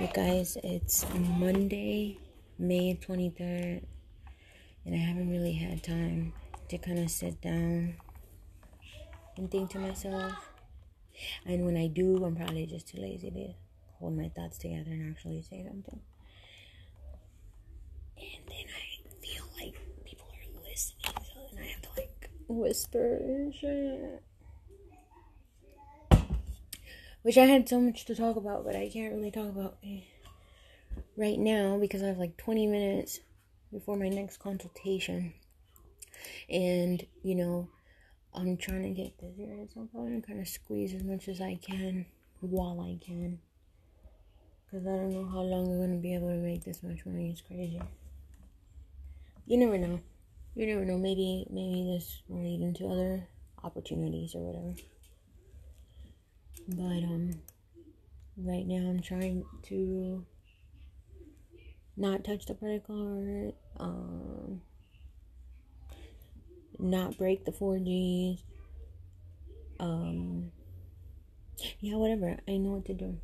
Hey guys, it's Monday, May 23rd, and I haven't really had time to kind of sit down and think to myself. And when I do, I'm probably just too lazy to hold my thoughts together and actually say something. And then I feel like people are listening, so then I have to like whisper and shit. Which I had so much to talk about, but I can't really talk about right now because I have like 20 minutes before my next consultation. And, you know, I'm trying to get busier, so I'm gonna kind of squeeze as much as I can while I can. Because I don't know how long I'm gonna be able to make this much money. It's crazy. You never know. You never know. Maybe, maybe this will lead into other opportunities or whatever. But um right now I'm trying to not touch the credit card, um not break the 4Gs. Um yeah, whatever. I know what to do.